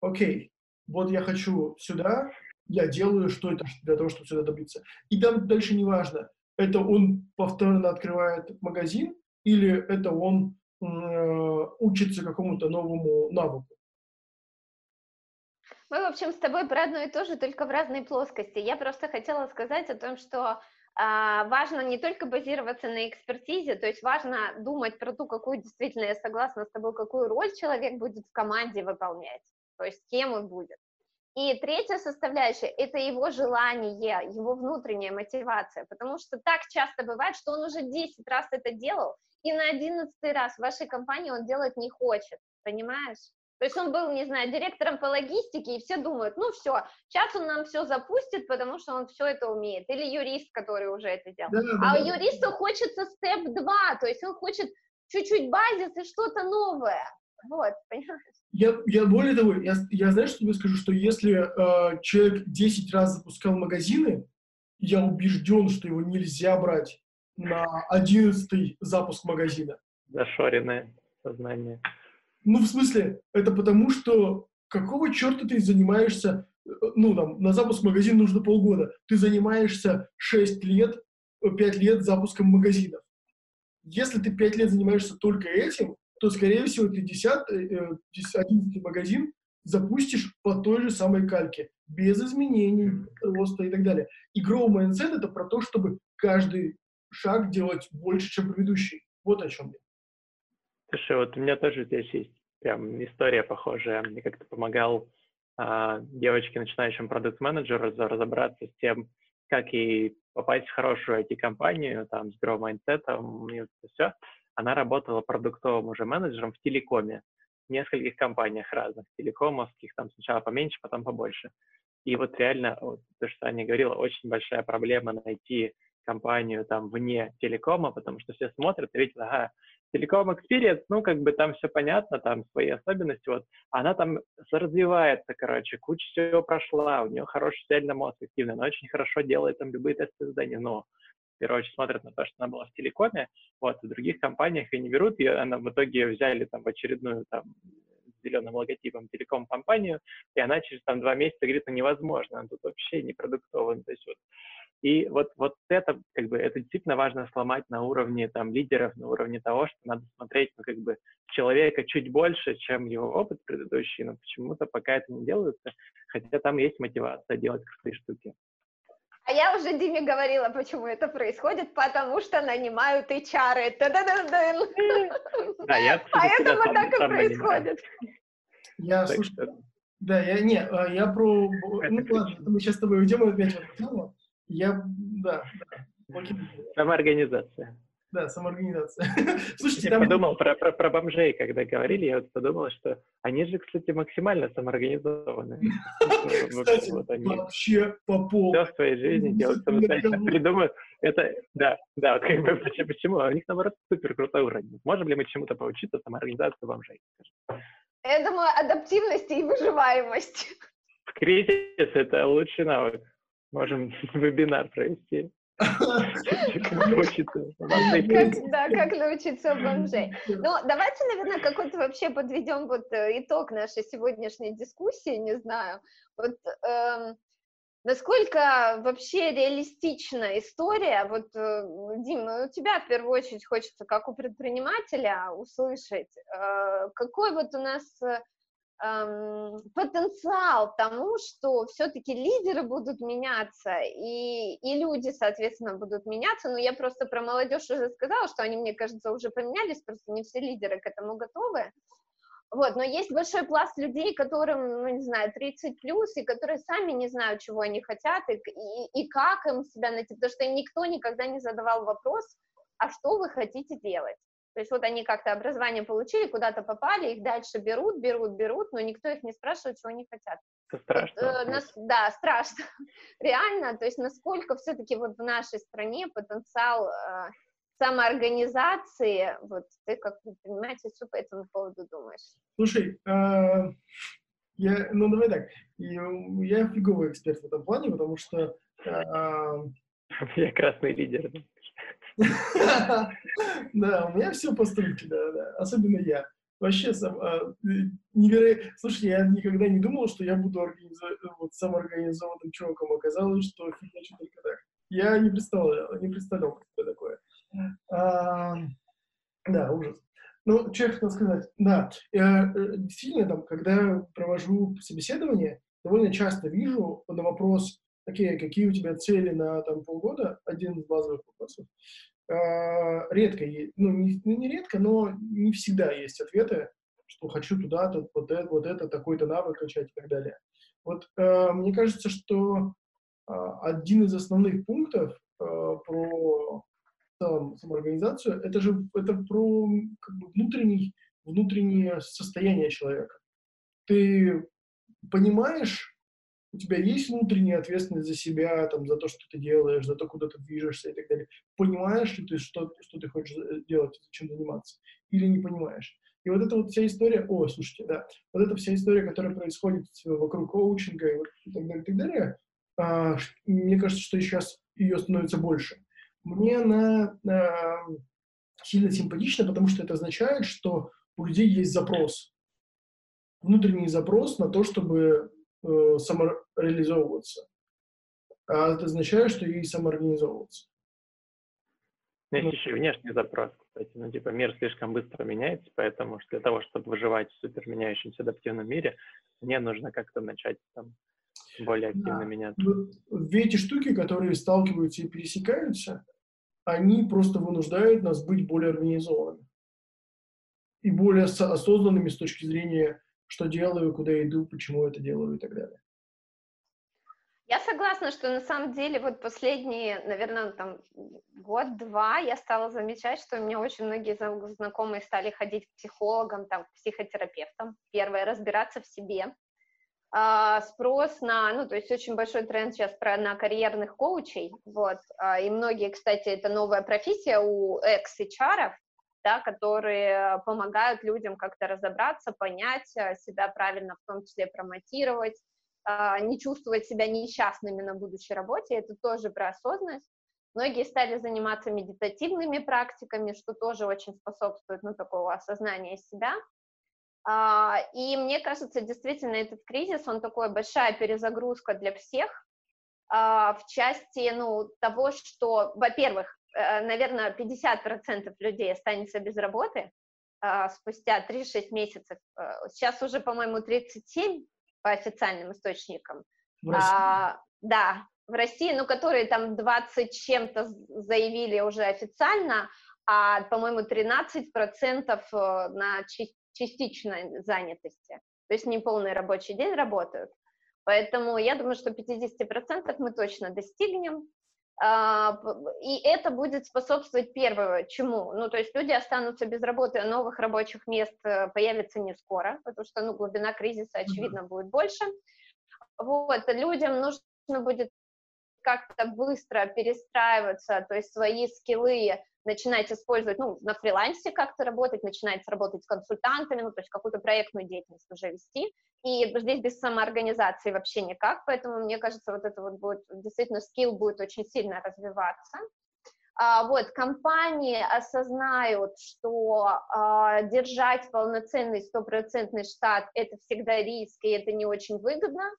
окей, вот я хочу сюда, я делаю что это для того, чтобы сюда добиться. И там дальше не важно, это он повторно открывает магазин или это он э, учится какому-то новому навыку.
Мы, в общем, с тобой про одно и то же, только в разной плоскости. Я просто хотела сказать о том, что а, важно не только базироваться на экспертизе, то есть важно думать про ту, какую действительно я согласна с тобой, какую роль человек будет в команде выполнять, то есть кем он будет. И третья составляющая – это его желание, его внутренняя мотивация, потому что так часто бывает, что он уже 10 раз это делал, и на 11 раз в вашей компании он делать не хочет, понимаешь? То есть он был, не знаю, директором по логистике, и все думают, ну все, сейчас он нам все запустит, потому что он все это умеет. Или юрист, который уже это делал. Да, а да, юристу да. хочется степ 2, то есть он хочет чуть-чуть базис и что-то новое. Вот, понимаешь?
Я, я более того, я, я знаешь, что тебе скажу, что если э, человек 10 раз запускал магазины, я убежден, что его нельзя брать на 11 запуск магазина.
Зашоренное сознание.
Ну, в смысле, это потому, что какого черта ты занимаешься, э, ну, там, на запуск магазина нужно полгода, ты занимаешься 6 лет, 5 э, лет запуском магазинов. Если ты 5 лет занимаешься только этим, то, скорее всего, ты 10, 11 э, магазин запустишь по той же самой кальке, без изменений, роста и так далее. И Grow Mindset — это про то, чтобы каждый шаг делать больше, чем предыдущий. Вот о чем я.
Слушай, вот у меня тоже здесь есть прям история похожая. Мне как-то помогал а, девочке, начинающему продукт-менеджеру, разобраться с тем, как ей попасть в хорошую IT-компанию, там, с grow mindset, и все. Она работала продуктовым уже менеджером в телекоме, в нескольких компаниях разных, телекомовских, там сначала поменьше, потом побольше. И вот реально, вот, то, что Аня говорила, очень большая проблема найти компанию там вне телекома, потому что все смотрят и видят, ага, Telecom Experience, ну, как бы там все понятно, там свои особенности, вот, она там развивается, короче, куча всего прошла, у нее хороший цельный мозг активный, она очень хорошо делает там любые тесты задания, но первую очередь смотрят на то, что она была в телекоме, вот, в других компаниях ее не берут, и она в итоге взяли там в очередную там зеленым логотипом телеком-компанию, и она через там два месяца говорит, ну невозможно, она тут вообще не продуктовая. То есть вот и вот, вот это, как бы, это действительно важно сломать на уровне там лидеров, на уровне того, что надо смотреть, ну, как бы, человека чуть больше, чем его опыт предыдущий, но почему-то пока это не делается, хотя там есть мотивация делать крутые штуки.
А я уже Диме говорила, почему это происходит, потому что нанимают HR.
Да, я,
Поэтому так и происходит.
Я, слушай, да, я, не, а, я про, ну ладно, мы сейчас с тобой уйдем опять в эту тему. Я, да,
да. Самоорганизация.
Да, самоорганизация.
Слушайте, я там... подумал про, про, про бомжей, когда говорили, я вот подумал, что они же, кстати, максимально самоорганизованы.
Кстати, вообще по полу.
Все в своей жизни делают самостоятельно, придумают. Это, да, да, вот как бы почему? А у них, наоборот, супер крутой уровень. Можем ли мы чему-то поучиться самоорганизации бомжей?
Я думаю, адаптивность и выживаемость.
В кризис это лучший навык. Можем вебинар провести. Как научиться
Да, как научиться бомжей. Ну, давайте, наверное, какой-то вообще подведем вот э, итог нашей сегодняшней дискуссии, не знаю. Вот эм, насколько вообще реалистична история, вот, э, Дим, ну, у тебя в первую очередь хочется, как у предпринимателя, услышать, э, какой вот у нас эм, потенциал тому, что все-таки лидеры будут меняться, и, и люди, соответственно, будут меняться, но я просто про молодежь уже сказала, что они, мне кажется, уже поменялись, просто не все лидеры к этому готовы, вот, но есть большой пласт людей, которым, ну, не знаю, 30 плюс, и которые сами не знают, чего они хотят, и, и, и как им себя найти, потому что им никто никогда не задавал вопрос, а что вы хотите делать? То есть вот они как-то образование получили, куда-то попали, их дальше берут, берут, берут, но никто их не спрашивает, чего они хотят.
Это страшно.
Вот, э, нас, да, страшно. Реально, то есть насколько все-таки вот в нашей стране потенциал э, самоорганизации, вот ты как предприниматель, что по этому поводу думаешь?
Слушай, э, я, ну давай так, я фиговый эксперт в этом плане, потому что... Э,
я красный лидер.
Да, у меня все по струнке, да, да, особенно я. Вообще, сам, а, невероятно. Слушай, я никогда не думал, что я буду организо... вот, самоорганизованным чуваком. Оказалось, что фигачу только так. Я не представлял, не представлял, что такое. А, да, ужас. Ну, что я хотел сказать? Да, я, э, действительно, там, когда провожу собеседование, довольно часто вижу на вопрос, окей, какие у тебя цели на там, полгода, один из базовых вопросов, э, редко, ну не, ну, не редко, но не всегда есть ответы, что хочу туда-то, вот это, вот это, такой-то навык качать и так далее. Вот э, мне кажется, что э, один из основных пунктов про целом самоорганизацию, это же это про как бы, внутренний, внутреннее состояние человека. Ты понимаешь, у тебя есть внутренняя ответственность за себя, там, за то, что ты делаешь, за то, куда ты движешься и так далее. Понимаешь ли ты, что, что ты хочешь делать, чем заниматься, или не понимаешь. И вот эта вот вся история, о, слушайте, да, вот эта вся история, которая происходит вокруг коучинга и так далее, и так далее, а, мне кажется, что сейчас ее становится больше. Мне она а, сильно симпатична, потому что это означает, что у людей есть запрос, внутренний запрос на то, чтобы э, самореализовываться. А это означает, что и самоорганизовываться.
Есть ну, еще внешний запрос, кстати. Ну, типа, мир слишком быстро меняется, поэтому для того, чтобы выживать в супер меняющемся адаптивном мире, мне нужно как-то начать там более активно да. меняться.
Две эти штуки, которые сталкиваются и пересекаются, они просто вынуждают нас быть более организованными и более осознанными с точки зрения что делаю, куда иду, почему это делаю и так далее.
Я согласна, что на самом деле вот последние, наверное, там год-два я стала замечать, что у меня очень многие знакомые стали ходить к психологам, там, к психотерапевтам. Первое, разбираться в себе. А, спрос на, ну, то есть очень большой тренд сейчас про, на карьерных коучей, вот, а, и многие, кстати, это новая профессия у экс-HR, да, которые помогают людям как-то разобраться, понять э, себя правильно, в том числе промотировать, а, не чувствовать себя несчастными на будущей работе, это тоже про осознанность. Многие стали заниматься медитативными практиками, что тоже очень способствует ну, такого осознания себя. А, и мне кажется, действительно, этот кризис, он такой большая перезагрузка для всех, а, в части ну, того, что, во-первых, наверное, 50% людей останется без работы а, спустя 3-6 месяцев. Э, сейчас уже, по-моему, 37 по официальным источникам. А, да, в России, ну, которые там 20 чем-то заявили уже официально, а, по-моему, 13% э, на частичной занятости, то есть не полный рабочий день работают. Поэтому я думаю, что 50% мы точно достигнем, и это будет способствовать первого чему? Ну, то есть люди останутся без работы, а новых рабочих мест э, появится не скоро, потому что, ну, глубина кризиса, очевидно, будет больше. Вот, людям нужно будет как-то быстро перестраиваться, то есть свои скиллы начинать использовать, ну, на фрилансе как-то работать, начинать работать с консультантами, ну, то есть какую-то проектную деятельность уже вести. И здесь без самоорганизации вообще никак, поэтому мне кажется, вот это вот будет, действительно, скилл будет очень сильно развиваться. А, вот, компании осознают, что а, держать полноценный стопроцентный штат – это всегда риск, и это не очень выгодно,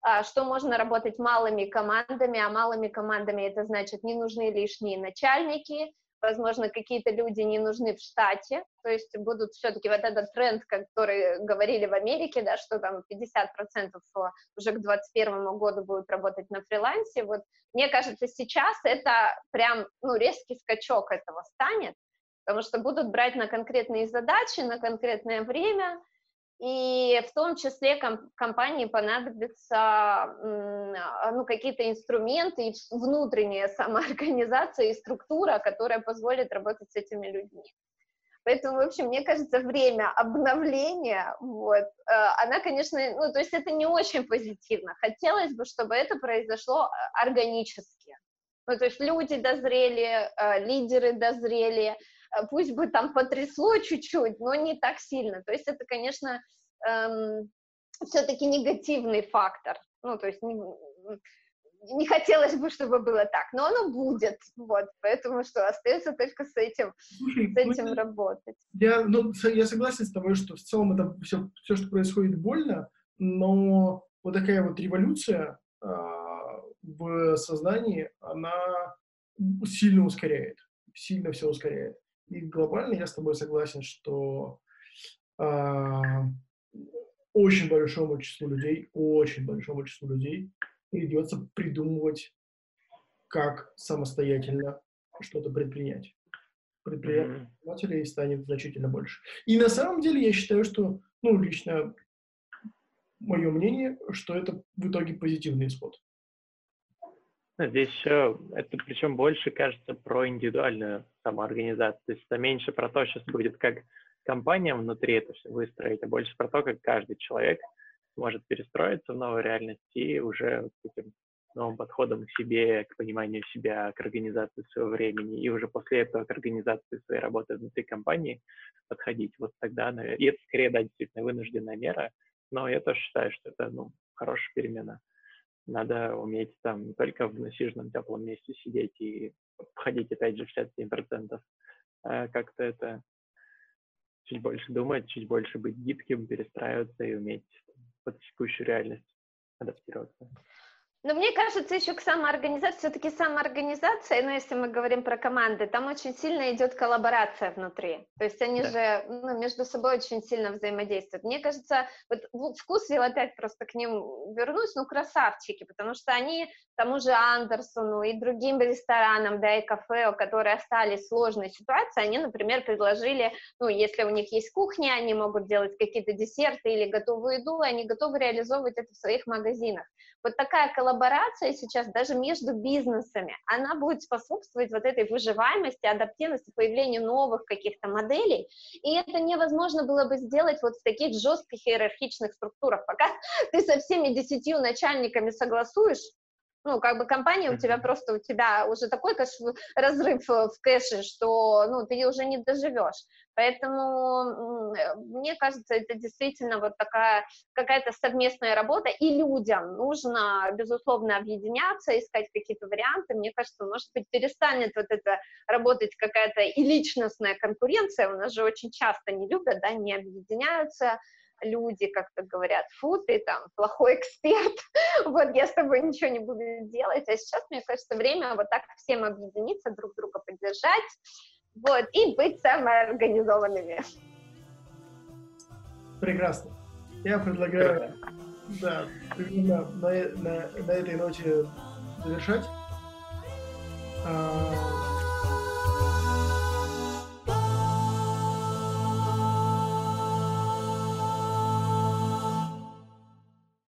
а, что можно работать малыми командами, а малыми командами это значит не нужны лишние начальники, возможно, какие-то люди не нужны в штате, то есть будут все-таки вот этот тренд, который говорили в Америке, да, что там 50% уже к 2021 году будут работать на фрилансе, вот мне кажется, сейчас это прям, ну, резкий скачок этого станет, потому что будут брать на конкретные задачи, на конкретное время, и в том числе ком- компании понадобятся а, ну, какие-то инструменты и внутренняя самоорганизация и структура, которая позволит работать с этими людьми. Поэтому, в общем, мне кажется, время обновления, вот, э, она, конечно, ну, то есть это не очень позитивно. Хотелось бы, чтобы это произошло э, органически. Ну, то есть люди дозрели, лидеры дозрели, пусть бы там потрясло чуть-чуть, но не так сильно. То есть это, конечно, эм, все-таки негативный фактор. Ну, то есть не, не хотелось бы, чтобы было так, но оно будет, вот, поэтому что, остается только с этим, Слушай, с этим ну, работать.
Я, ну, я согласен с тобой, что в целом это все, все, что происходит, больно, но вот такая вот революция э, в сознании, она сильно ускоряет, сильно все ускоряет. И глобально я с тобой согласен, что э, очень большому числу людей, очень большому числу людей придется придумывать, как самостоятельно что-то предпринять. Предпринимателей mm-hmm. станет значительно больше. И на самом деле я считаю, что, ну, лично мое мнение, что это в итоге позитивный исход.
Здесь еще, это причем больше, кажется, про индивидуальную самоорганизацию. То есть это меньше про то, сейчас будет как компания внутри это все выстроить, а больше про то, как каждый человек может перестроиться в новую реальность и уже с этим новым подходом к себе, к пониманию себя, к организации своего времени, и уже после этого к организации своей работы внутри компании подходить. Вот тогда, и это скорее, да, действительно вынужденная мера, но я тоже считаю, что это, ну, хорошая перемена надо уметь там только в насиженном теплом месте сидеть и входить опять же в 67%, а как-то это чуть больше думать, чуть больше быть гибким, перестраиваться и уметь под текущую реальность адаптироваться.
Но мне кажется, еще к самоорганизации, все-таки самоорганизация, ну, если мы говорим про команды, там очень сильно идет коллаборация внутри. То есть они да. же ну, между собой очень сильно взаимодействуют. Мне кажется, вот вкусвилл опять просто к ним вернусь, ну, красавчики, потому что они тому же Андерсону и другим ресторанам, да, и кафе, которые остались в сложной ситуации, они, например, предложили, ну, если у них есть кухня, они могут делать какие-то десерты или готовую еду, они готовы реализовывать это в своих магазинах. Вот такая коллаборация сейчас даже между бизнесами, она будет способствовать вот этой выживаемости, адаптивности, появлению новых каких-то моделей, и это невозможно было бы сделать вот в таких жестких иерархичных структурах. Пока ты со всеми десятью начальниками согласуешь, ну, как бы компания у тебя просто, у тебя уже такой кэш, разрыв в кэше, что, ну, ты уже не доживешь. Поэтому, мне кажется, это действительно вот такая какая-то совместная работа, и людям нужно, безусловно, объединяться, искать какие-то варианты. Мне кажется, может быть, перестанет вот это работать какая-то и личностная конкуренция, у нас же очень часто не любят, да, не объединяются, люди как-то говорят, фу, ты там плохой эксперт, вот я с тобой ничего не буду делать, а сейчас, мне кажется, время вот так всем объединиться, друг друга поддержать, вот, и быть самоорганизованными.
Прекрасно. Я предлагаю, да, на, на, на этой ноте завершать. А,